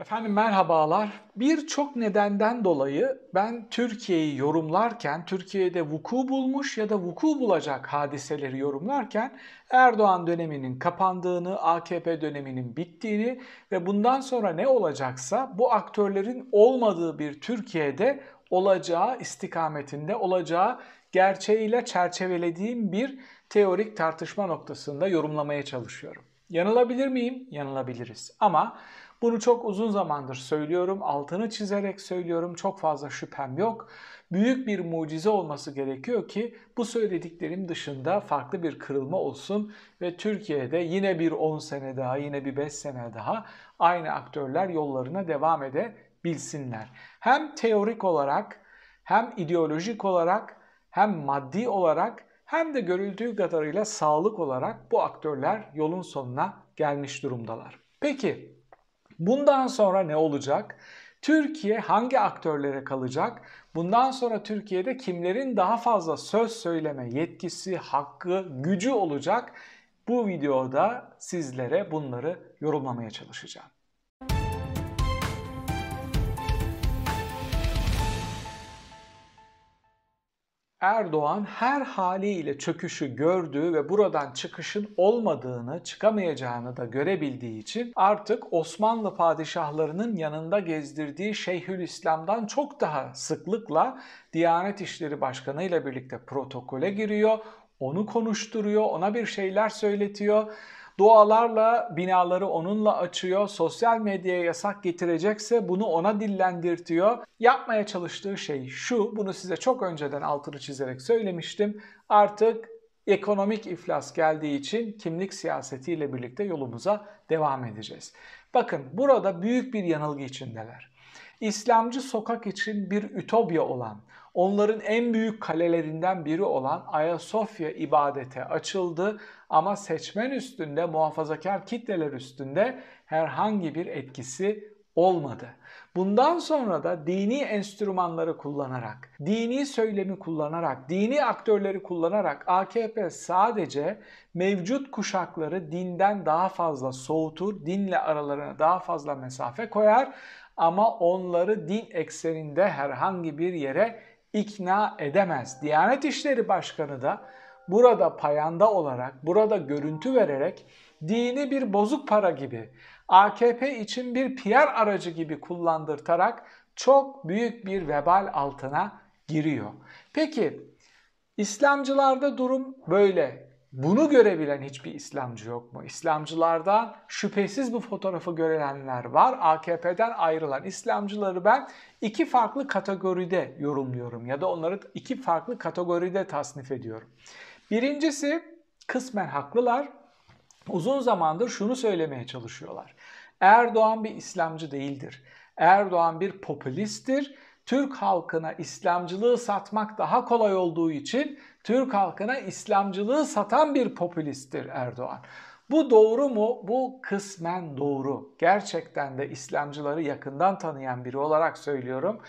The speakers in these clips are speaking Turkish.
Efendim merhabalar. Birçok nedenden dolayı ben Türkiye'yi yorumlarken, Türkiye'de vuku bulmuş ya da vuku bulacak hadiseleri yorumlarken Erdoğan döneminin kapandığını, AKP döneminin bittiğini ve bundan sonra ne olacaksa bu aktörlerin olmadığı bir Türkiye'de olacağı istikametinde olacağı gerçeğiyle çerçevelediğim bir teorik tartışma noktasında yorumlamaya çalışıyorum. Yanılabilir miyim? Yanılabiliriz. Ama bunu çok uzun zamandır söylüyorum, altını çizerek söylüyorum, çok fazla şüphem yok. Büyük bir mucize olması gerekiyor ki bu söylediklerim dışında farklı bir kırılma olsun ve Türkiye'de yine bir 10 sene daha, yine bir 5 sene daha aynı aktörler yollarına devam edebilsinler. Hem teorik olarak, hem ideolojik olarak, hem maddi olarak hem de görüldüğü kadarıyla sağlık olarak bu aktörler yolun sonuna gelmiş durumdalar. Peki Bundan sonra ne olacak? Türkiye hangi aktörlere kalacak? Bundan sonra Türkiye'de kimlerin daha fazla söz söyleme yetkisi, hakkı, gücü olacak? Bu videoda sizlere bunları yorumlamaya çalışacağım. Erdoğan her haliyle çöküşü gördüğü ve buradan çıkışın olmadığını, çıkamayacağını da görebildiği için artık Osmanlı padişahlarının yanında gezdirdiği Şeyhülislam'dan çok daha sıklıkla Diyanet İşleri Başkanı ile birlikte protokole giriyor, onu konuşturuyor, ona bir şeyler söyletiyor Dualarla binaları onunla açıyor. Sosyal medyaya yasak getirecekse bunu ona dillendirtiyor. Yapmaya çalıştığı şey şu. Bunu size çok önceden altını çizerek söylemiştim. Artık ekonomik iflas geldiği için kimlik siyasetiyle birlikte yolumuza devam edeceğiz. Bakın burada büyük bir yanılgı içindeler. İslamcı sokak için bir ütopya olan, onların en büyük kalelerinden biri olan Ayasofya ibadete açıldı ama seçmen üstünde, muhafazakar kitleler üstünde herhangi bir etkisi olmadı. Bundan sonra da dini enstrümanları kullanarak, dini söylemi kullanarak, dini aktörleri kullanarak AKP sadece mevcut kuşakları dinden daha fazla soğutur, dinle aralarına daha fazla mesafe koyar ama onları din ekseninde herhangi bir yere ikna edemez. Diyanet İşleri Başkanı da burada payanda olarak, burada görüntü vererek dini bir bozuk para gibi, AKP için bir PR aracı gibi kullandırtarak çok büyük bir vebal altına giriyor. Peki İslamcılarda durum böyle. Bunu görebilen hiçbir İslamcı yok mu? İslamcılardan şüphesiz bu fotoğrafı görenler var. AKP'den ayrılan İslamcıları ben iki farklı kategoride yorumluyorum ya da onları iki farklı kategoride tasnif ediyorum. Birincisi kısmen haklılar. Uzun zamandır şunu söylemeye çalışıyorlar. Erdoğan bir İslamcı değildir. Erdoğan bir popülisttir. Türk halkına İslamcılığı satmak daha kolay olduğu için Türk halkına İslamcılığı satan bir popülisttir Erdoğan. Bu doğru mu? Bu kısmen doğru. Gerçekten de İslamcıları yakından tanıyan biri olarak söylüyorum.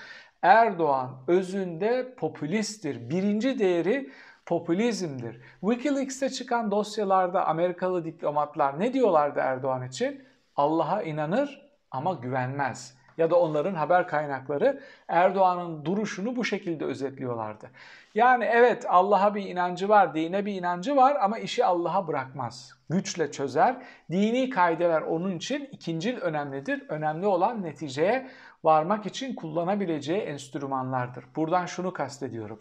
Erdoğan özünde popülisttir. Birinci değeri popülizmdir. Wikileaks'te çıkan dosyalarda Amerikalı diplomatlar ne diyorlardı Erdoğan için? Allah'a inanır ama güvenmez ya da onların haber kaynakları Erdoğan'ın duruşunu bu şekilde özetliyorlardı. Yani evet Allah'a bir inancı var, dine bir inancı var ama işi Allah'a bırakmaz. Güçle çözer. Dini kaideler onun için ikincil önemlidir. Önemli olan neticeye varmak için kullanabileceği enstrümanlardır. Buradan şunu kastediyorum.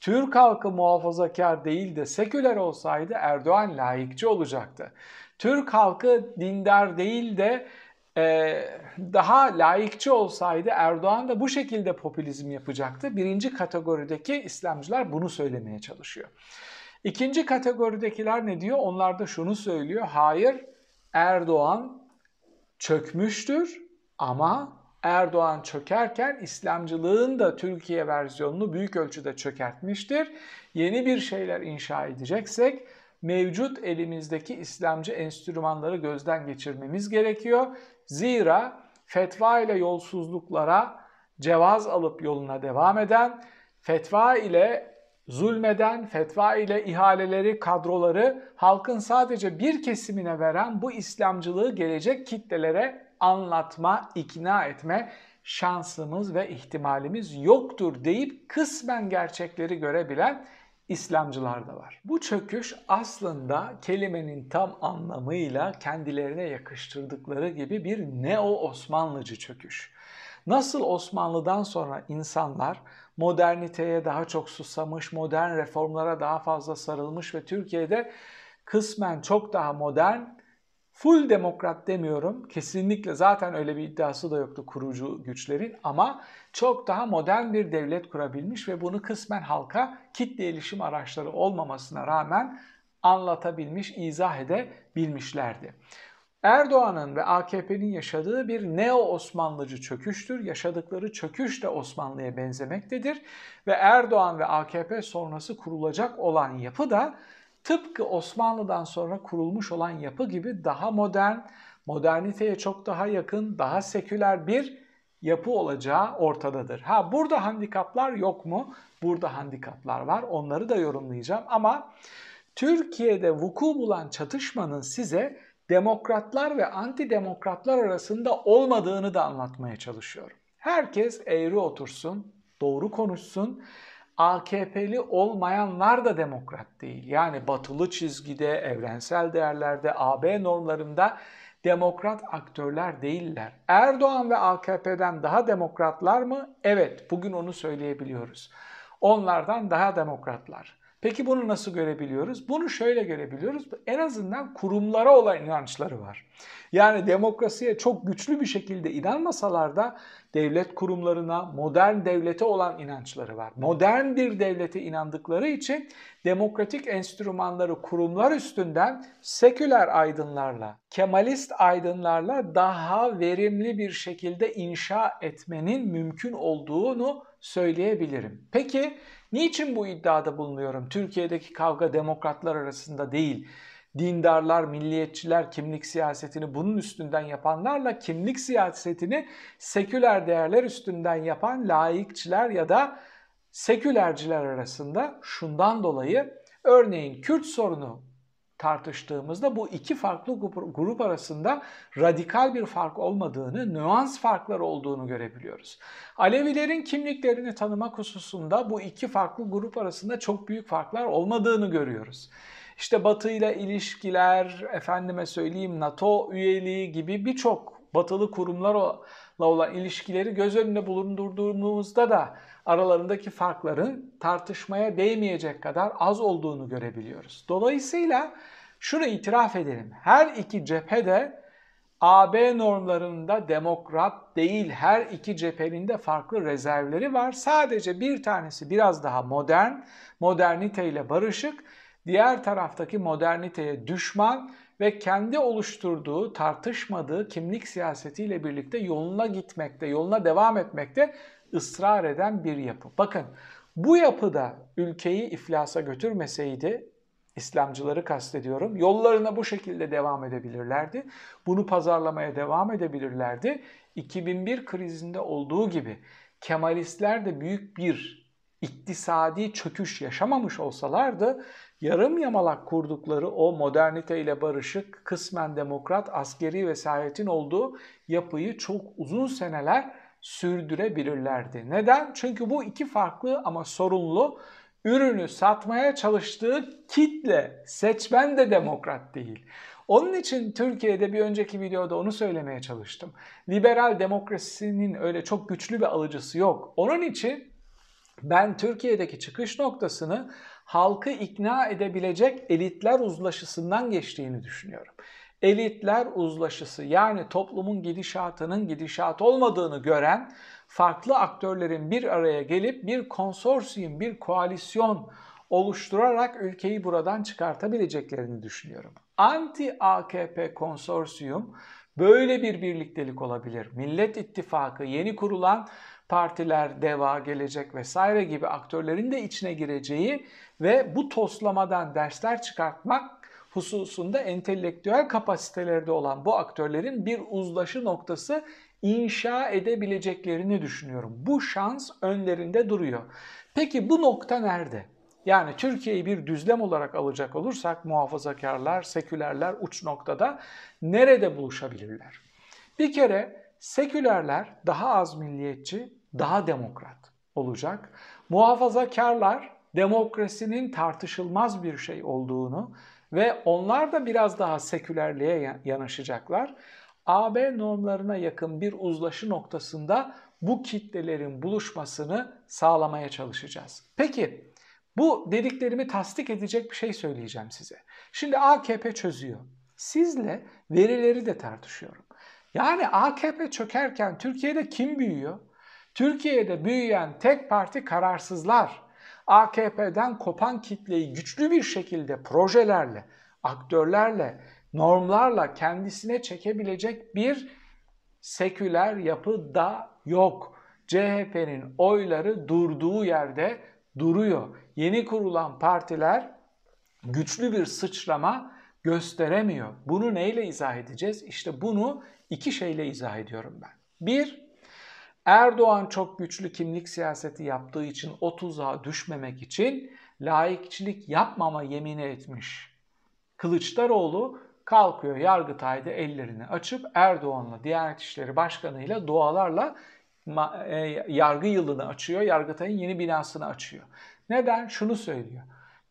Türk halkı muhafazakar değil de seküler olsaydı Erdoğan layıkçı olacaktı. Türk halkı dindar değil de e, daha layıkçı olsaydı Erdoğan da bu şekilde popülizm yapacaktı. Birinci kategorideki İslamcılar bunu söylemeye çalışıyor. İkinci kategoridekiler ne diyor? Onlar da şunu söylüyor. Hayır Erdoğan çökmüştür ama Erdoğan çökerken İslamcılığın da Türkiye versiyonunu büyük ölçüde çökertmiştir. Yeni bir şeyler inşa edeceksek mevcut elimizdeki İslamcı enstrümanları gözden geçirmemiz gerekiyor. Zira fetva ile yolsuzluklara cevaz alıp yoluna devam eden, fetva ile zulmeden, fetva ile ihaleleri, kadroları halkın sadece bir kesimine veren bu İslamcılığı gelecek kitlelere anlatma, ikna etme şansımız ve ihtimalimiz yoktur deyip kısmen gerçekleri görebilen İslamcılar da var. Bu çöküş aslında kelimenin tam anlamıyla kendilerine yakıştırdıkları gibi bir neo-Osmanlıcı çöküş. Nasıl Osmanlı'dan sonra insanlar moderniteye daha çok susamış, modern reformlara daha fazla sarılmış ve Türkiye'de kısmen çok daha modern, full demokrat demiyorum. Kesinlikle zaten öyle bir iddiası da yoktu kurucu güçlerin ama çok daha modern bir devlet kurabilmiş ve bunu kısmen halka kitle ilişim araçları olmamasına rağmen anlatabilmiş, izah edebilmişlerdi. Erdoğan'ın ve AKP'nin yaşadığı bir neo-Osmanlıcı çöküştür. Yaşadıkları çöküş de Osmanlı'ya benzemektedir. Ve Erdoğan ve AKP sonrası kurulacak olan yapı da tıpkı Osmanlı'dan sonra kurulmuş olan yapı gibi daha modern, moderniteye çok daha yakın, daha seküler bir yapı olacağı ortadadır. Ha burada handikaplar yok mu? Burada handikaplar var. Onları da yorumlayacağım ama Türkiye'de vuku bulan çatışmanın size demokratlar ve antidemokratlar arasında olmadığını da anlatmaya çalışıyorum. Herkes eğri otursun, doğru konuşsun. AKP'li olmayanlar da demokrat değil. Yani batılı çizgide, evrensel değerlerde, AB normlarında demokrat aktörler değiller. Erdoğan ve AKP'den daha demokratlar mı? Evet, bugün onu söyleyebiliyoruz. Onlardan daha demokratlar. Peki bunu nasıl görebiliyoruz? Bunu şöyle görebiliyoruz. En azından kurumlara olan inançları var. Yani demokrasiye çok güçlü bir şekilde inanmasalar da devlet kurumlarına, modern devlete olan inançları var. Modern bir devlete inandıkları için demokratik enstrümanları kurumlar üstünden seküler aydınlarla, kemalist aydınlarla daha verimli bir şekilde inşa etmenin mümkün olduğunu söyleyebilirim. Peki Niçin bu iddiada bulunuyorum? Türkiye'deki kavga demokratlar arasında değil, dindarlar, milliyetçiler kimlik siyasetini bunun üstünden yapanlarla kimlik siyasetini seküler değerler üstünden yapan laikçiler ya da sekülerciler arasında şundan dolayı örneğin Kürt sorunu tartıştığımızda bu iki farklı grup arasında radikal bir fark olmadığını, nüans farklar olduğunu görebiliyoruz. Alevilerin kimliklerini tanımak hususunda bu iki farklı grup arasında çok büyük farklar olmadığını görüyoruz. İşte Batı ile ilişkiler, efendime söyleyeyim NATO üyeliği gibi birçok batılı kurumlarla olan ilişkileri göz önünde bulundurduğumuzda da aralarındaki farkların tartışmaya değmeyecek kadar az olduğunu görebiliyoruz. Dolayısıyla şunu itiraf edelim. Her iki cephede AB normlarında demokrat değil her iki cephenin de farklı rezervleri var. Sadece bir tanesi biraz daha modern, moderniteyle barışık, diğer taraftaki moderniteye düşman ve kendi oluşturduğu, tartışmadığı kimlik siyasetiyle birlikte yoluna gitmekte, yoluna devam etmekte ısrar eden bir yapı. Bakın bu yapıda ülkeyi iflasa götürmeseydi İslamcıları kastediyorum. Yollarına bu şekilde devam edebilirlerdi. Bunu pazarlamaya devam edebilirlerdi. 2001 krizinde olduğu gibi Kemalistler de büyük bir iktisadi çöküş yaşamamış olsalardı yarım yamalak kurdukları o modernite ile barışık, kısmen demokrat, askeri vesayetin olduğu yapıyı çok uzun seneler sürdürebilirlerdi. Neden? Çünkü bu iki farklı ama sorunlu ürünü satmaya çalıştığı kitle, seçmen de demokrat değil. Onun için Türkiye'de bir önceki videoda onu söylemeye çalıştım. Liberal demokrasinin öyle çok güçlü bir alıcısı yok. Onun için ben Türkiye'deki çıkış noktasını halkı ikna edebilecek elitler uzlaşısından geçtiğini düşünüyorum. Elitler uzlaşısı yani toplumun gidişatının gidişat olmadığını gören farklı aktörlerin bir araya gelip bir konsorsiyum, bir koalisyon oluşturarak ülkeyi buradan çıkartabileceklerini düşünüyorum. Anti-AKP konsorsiyum böyle bir birliktelik olabilir. Millet İttifakı yeni kurulan partiler, DEVA, Gelecek vesaire gibi aktörlerin de içine gireceği ve bu toslamadan dersler çıkartmak hususunda entelektüel kapasitelerde olan bu aktörlerin bir uzlaşı noktası inşa edebileceklerini düşünüyorum. Bu şans önlerinde duruyor. Peki bu nokta nerede? Yani Türkiye'yi bir düzlem olarak alacak olursak muhafazakarlar, sekülerler uç noktada nerede buluşabilirler? Bir kere sekülerler daha az milliyetçi, daha demokrat olacak. Muhafazakarlar demokrasinin tartışılmaz bir şey olduğunu ve onlar da biraz daha sekülerliğe yanaşacaklar. AB normlarına yakın bir uzlaşı noktasında bu kitlelerin buluşmasını sağlamaya çalışacağız. Peki bu dediklerimi tasdik edecek bir şey söyleyeceğim size. Şimdi AKP çözüyor. Sizle verileri de tartışıyorum. Yani AKP çökerken Türkiye'de kim büyüyor? Türkiye'de büyüyen tek parti kararsızlar. AKP'den kopan kitleyi güçlü bir şekilde projelerle, aktörlerle, normlarla kendisine çekebilecek bir seküler yapı da yok. CHP'nin oyları durduğu yerde duruyor. Yeni kurulan partiler güçlü bir sıçrama gösteremiyor. Bunu neyle izah edeceğiz? İşte bunu iki şeyle izah ediyorum ben. Bir, Erdoğan çok güçlü kimlik siyaseti yaptığı için o tuzağa düşmemek için laikçilik yapmama yemini etmiş. Kılıçdaroğlu kalkıyor Yargıtay'da ellerini açıp Erdoğan'la, Diyanet İşleri Başkanı'yla dualarla e, yargı yılını açıyor. Yargıtay'ın yeni binasını açıyor. Neden? Şunu söylüyor.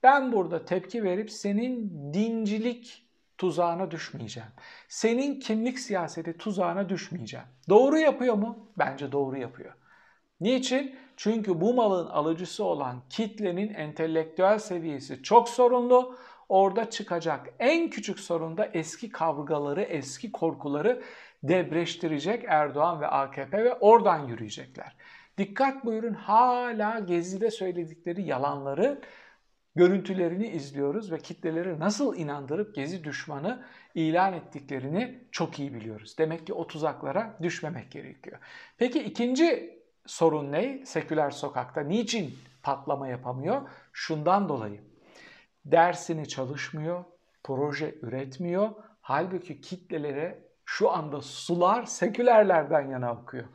Ben burada tepki verip senin dincilik tuzağına düşmeyeceğim. Senin kimlik siyaseti tuzağına düşmeyeceğim. Doğru yapıyor mu? Bence doğru yapıyor. Niçin? Çünkü bu malın alıcısı olan kitlenin entelektüel seviyesi çok sorunlu. Orada çıkacak en küçük sorun da eski kavgaları, eski korkuları debreştirecek Erdoğan ve AKP ve oradan yürüyecekler. Dikkat buyurun hala Gezi'de söyledikleri yalanları görüntülerini izliyoruz ve kitleleri nasıl inandırıp gezi düşmanı ilan ettiklerini çok iyi biliyoruz. Demek ki o tuzaklara düşmemek gerekiyor. Peki ikinci sorun ne? Seküler sokakta niçin patlama yapamıyor? Şundan dolayı. Dersini çalışmıyor, proje üretmiyor. Halbuki kitlelere şu anda sular sekülerlerden yana akıyor.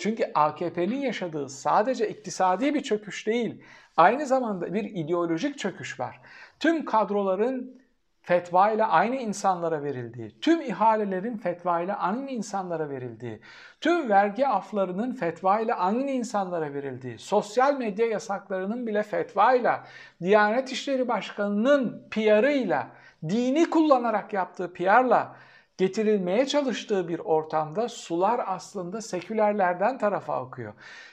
Çünkü AKP'nin yaşadığı sadece iktisadi bir çöküş değil, aynı zamanda bir ideolojik çöküş var. Tüm kadroların fetva ile aynı insanlara verildiği, tüm ihalelerin fetva ile aynı insanlara verildiği, tüm vergi aflarının fetva ile aynı insanlara verildiği, sosyal medya yasaklarının bile fetva ile, Diyanet İşleri Başkanı'nın PR'ıyla, dini kullanarak yaptığı PR'la getirilmeye çalıştığı bir ortamda sular aslında sekülerlerden tarafa akıyor.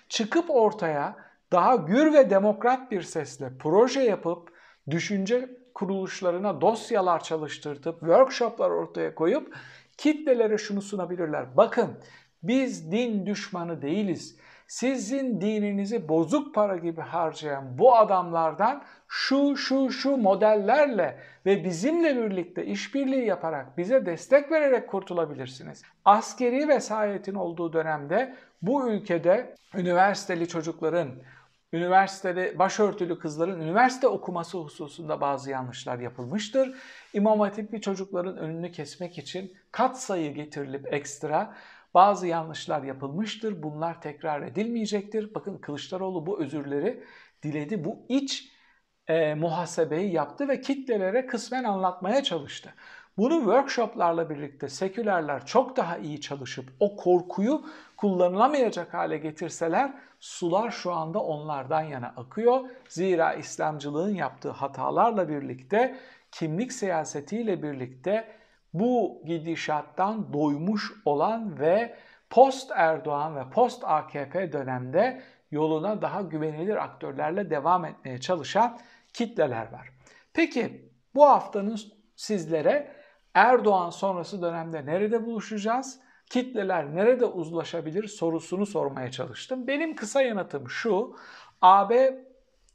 Çıkıp ortaya daha gür ve demokrat bir sesle proje yapıp düşünce kuruluşlarına dosyalar çalıştırtıp workshoplar ortaya koyup kitlelere şunu sunabilirler. Bakın biz din düşmanı değiliz sizin dininizi bozuk para gibi harcayan bu adamlardan şu şu şu modellerle ve bizimle birlikte işbirliği yaparak bize destek vererek kurtulabilirsiniz. Askeri vesayetin olduğu dönemde bu ülkede üniversiteli çocukların, üniversitede başörtülü kızların üniversite okuması hususunda bazı yanlışlar yapılmıştır. İmam hatipli çocukların önünü kesmek için kat sayı getirilip ekstra bazı yanlışlar yapılmıştır. Bunlar tekrar edilmeyecektir. Bakın Kılıçdaroğlu bu özürleri diledi. Bu iç e, muhasebeyi yaptı ve kitlelere kısmen anlatmaya çalıştı. Bunu workshoplarla birlikte sekülerler çok daha iyi çalışıp o korkuyu kullanılamayacak hale getirseler sular şu anda onlardan yana akıyor. Zira İslamcılığın yaptığı hatalarla birlikte kimlik siyasetiyle birlikte bu gidişattan doymuş olan ve post Erdoğan ve post AKP dönemde yoluna daha güvenilir aktörlerle devam etmeye çalışan kitleler var. Peki bu haftanın sizlere Erdoğan sonrası dönemde nerede buluşacağız? Kitleler nerede uzlaşabilir sorusunu sormaya çalıştım. Benim kısa yanıtım şu. AB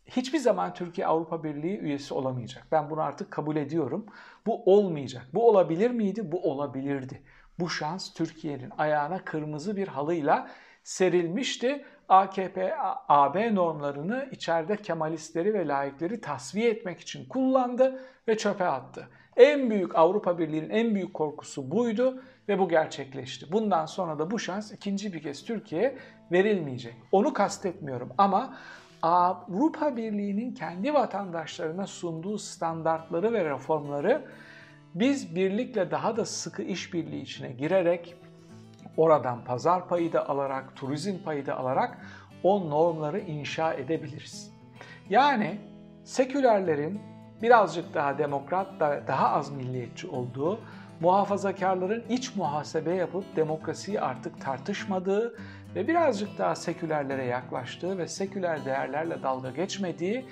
hiçbir zaman Türkiye Avrupa Birliği üyesi olamayacak. Ben bunu artık kabul ediyorum. Bu olmayacak. Bu olabilir miydi? Bu olabilirdi. Bu şans Türkiye'nin ayağına kırmızı bir halıyla serilmişti. AKP, AB normlarını içeride Kemalistleri ve laikleri tasfiye etmek için kullandı ve çöpe attı. En büyük Avrupa Birliği'nin en büyük korkusu buydu ve bu gerçekleşti. Bundan sonra da bu şans ikinci bir kez Türkiye'ye verilmeyecek. Onu kastetmiyorum ama Avrupa Birliği'nin kendi vatandaşlarına sunduğu standartları ve reformları biz birlikle daha da sıkı işbirliği içine girerek oradan pazar payı da alarak, turizm payı da alarak o normları inşa edebiliriz. Yani sekülerlerin birazcık daha demokrat da daha az milliyetçi olduğu, muhafazakarların iç muhasebe yapıp demokrasiyi artık tartışmadığı ve birazcık daha sekülerlere yaklaştığı ve seküler değerlerle dalga geçmediği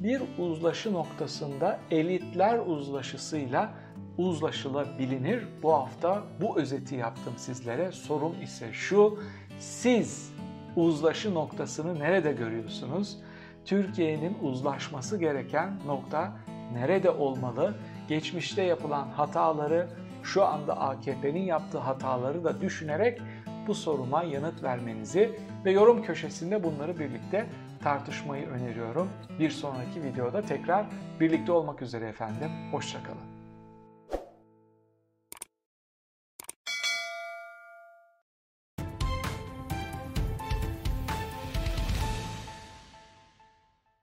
bir uzlaşı noktasında elitler uzlaşısıyla uzlaşılabilir. Bu hafta bu özeti yaptım sizlere. Sorum ise şu, siz uzlaşı noktasını nerede görüyorsunuz? Türkiye'nin uzlaşması gereken nokta nerede olmalı? Geçmişte yapılan hataları, şu anda AKP'nin yaptığı hataları da düşünerek bu soruma yanıt vermenizi ve yorum köşesinde bunları birlikte tartışmayı öneriyorum. Bir sonraki videoda tekrar birlikte olmak üzere efendim. Hoşçakalın.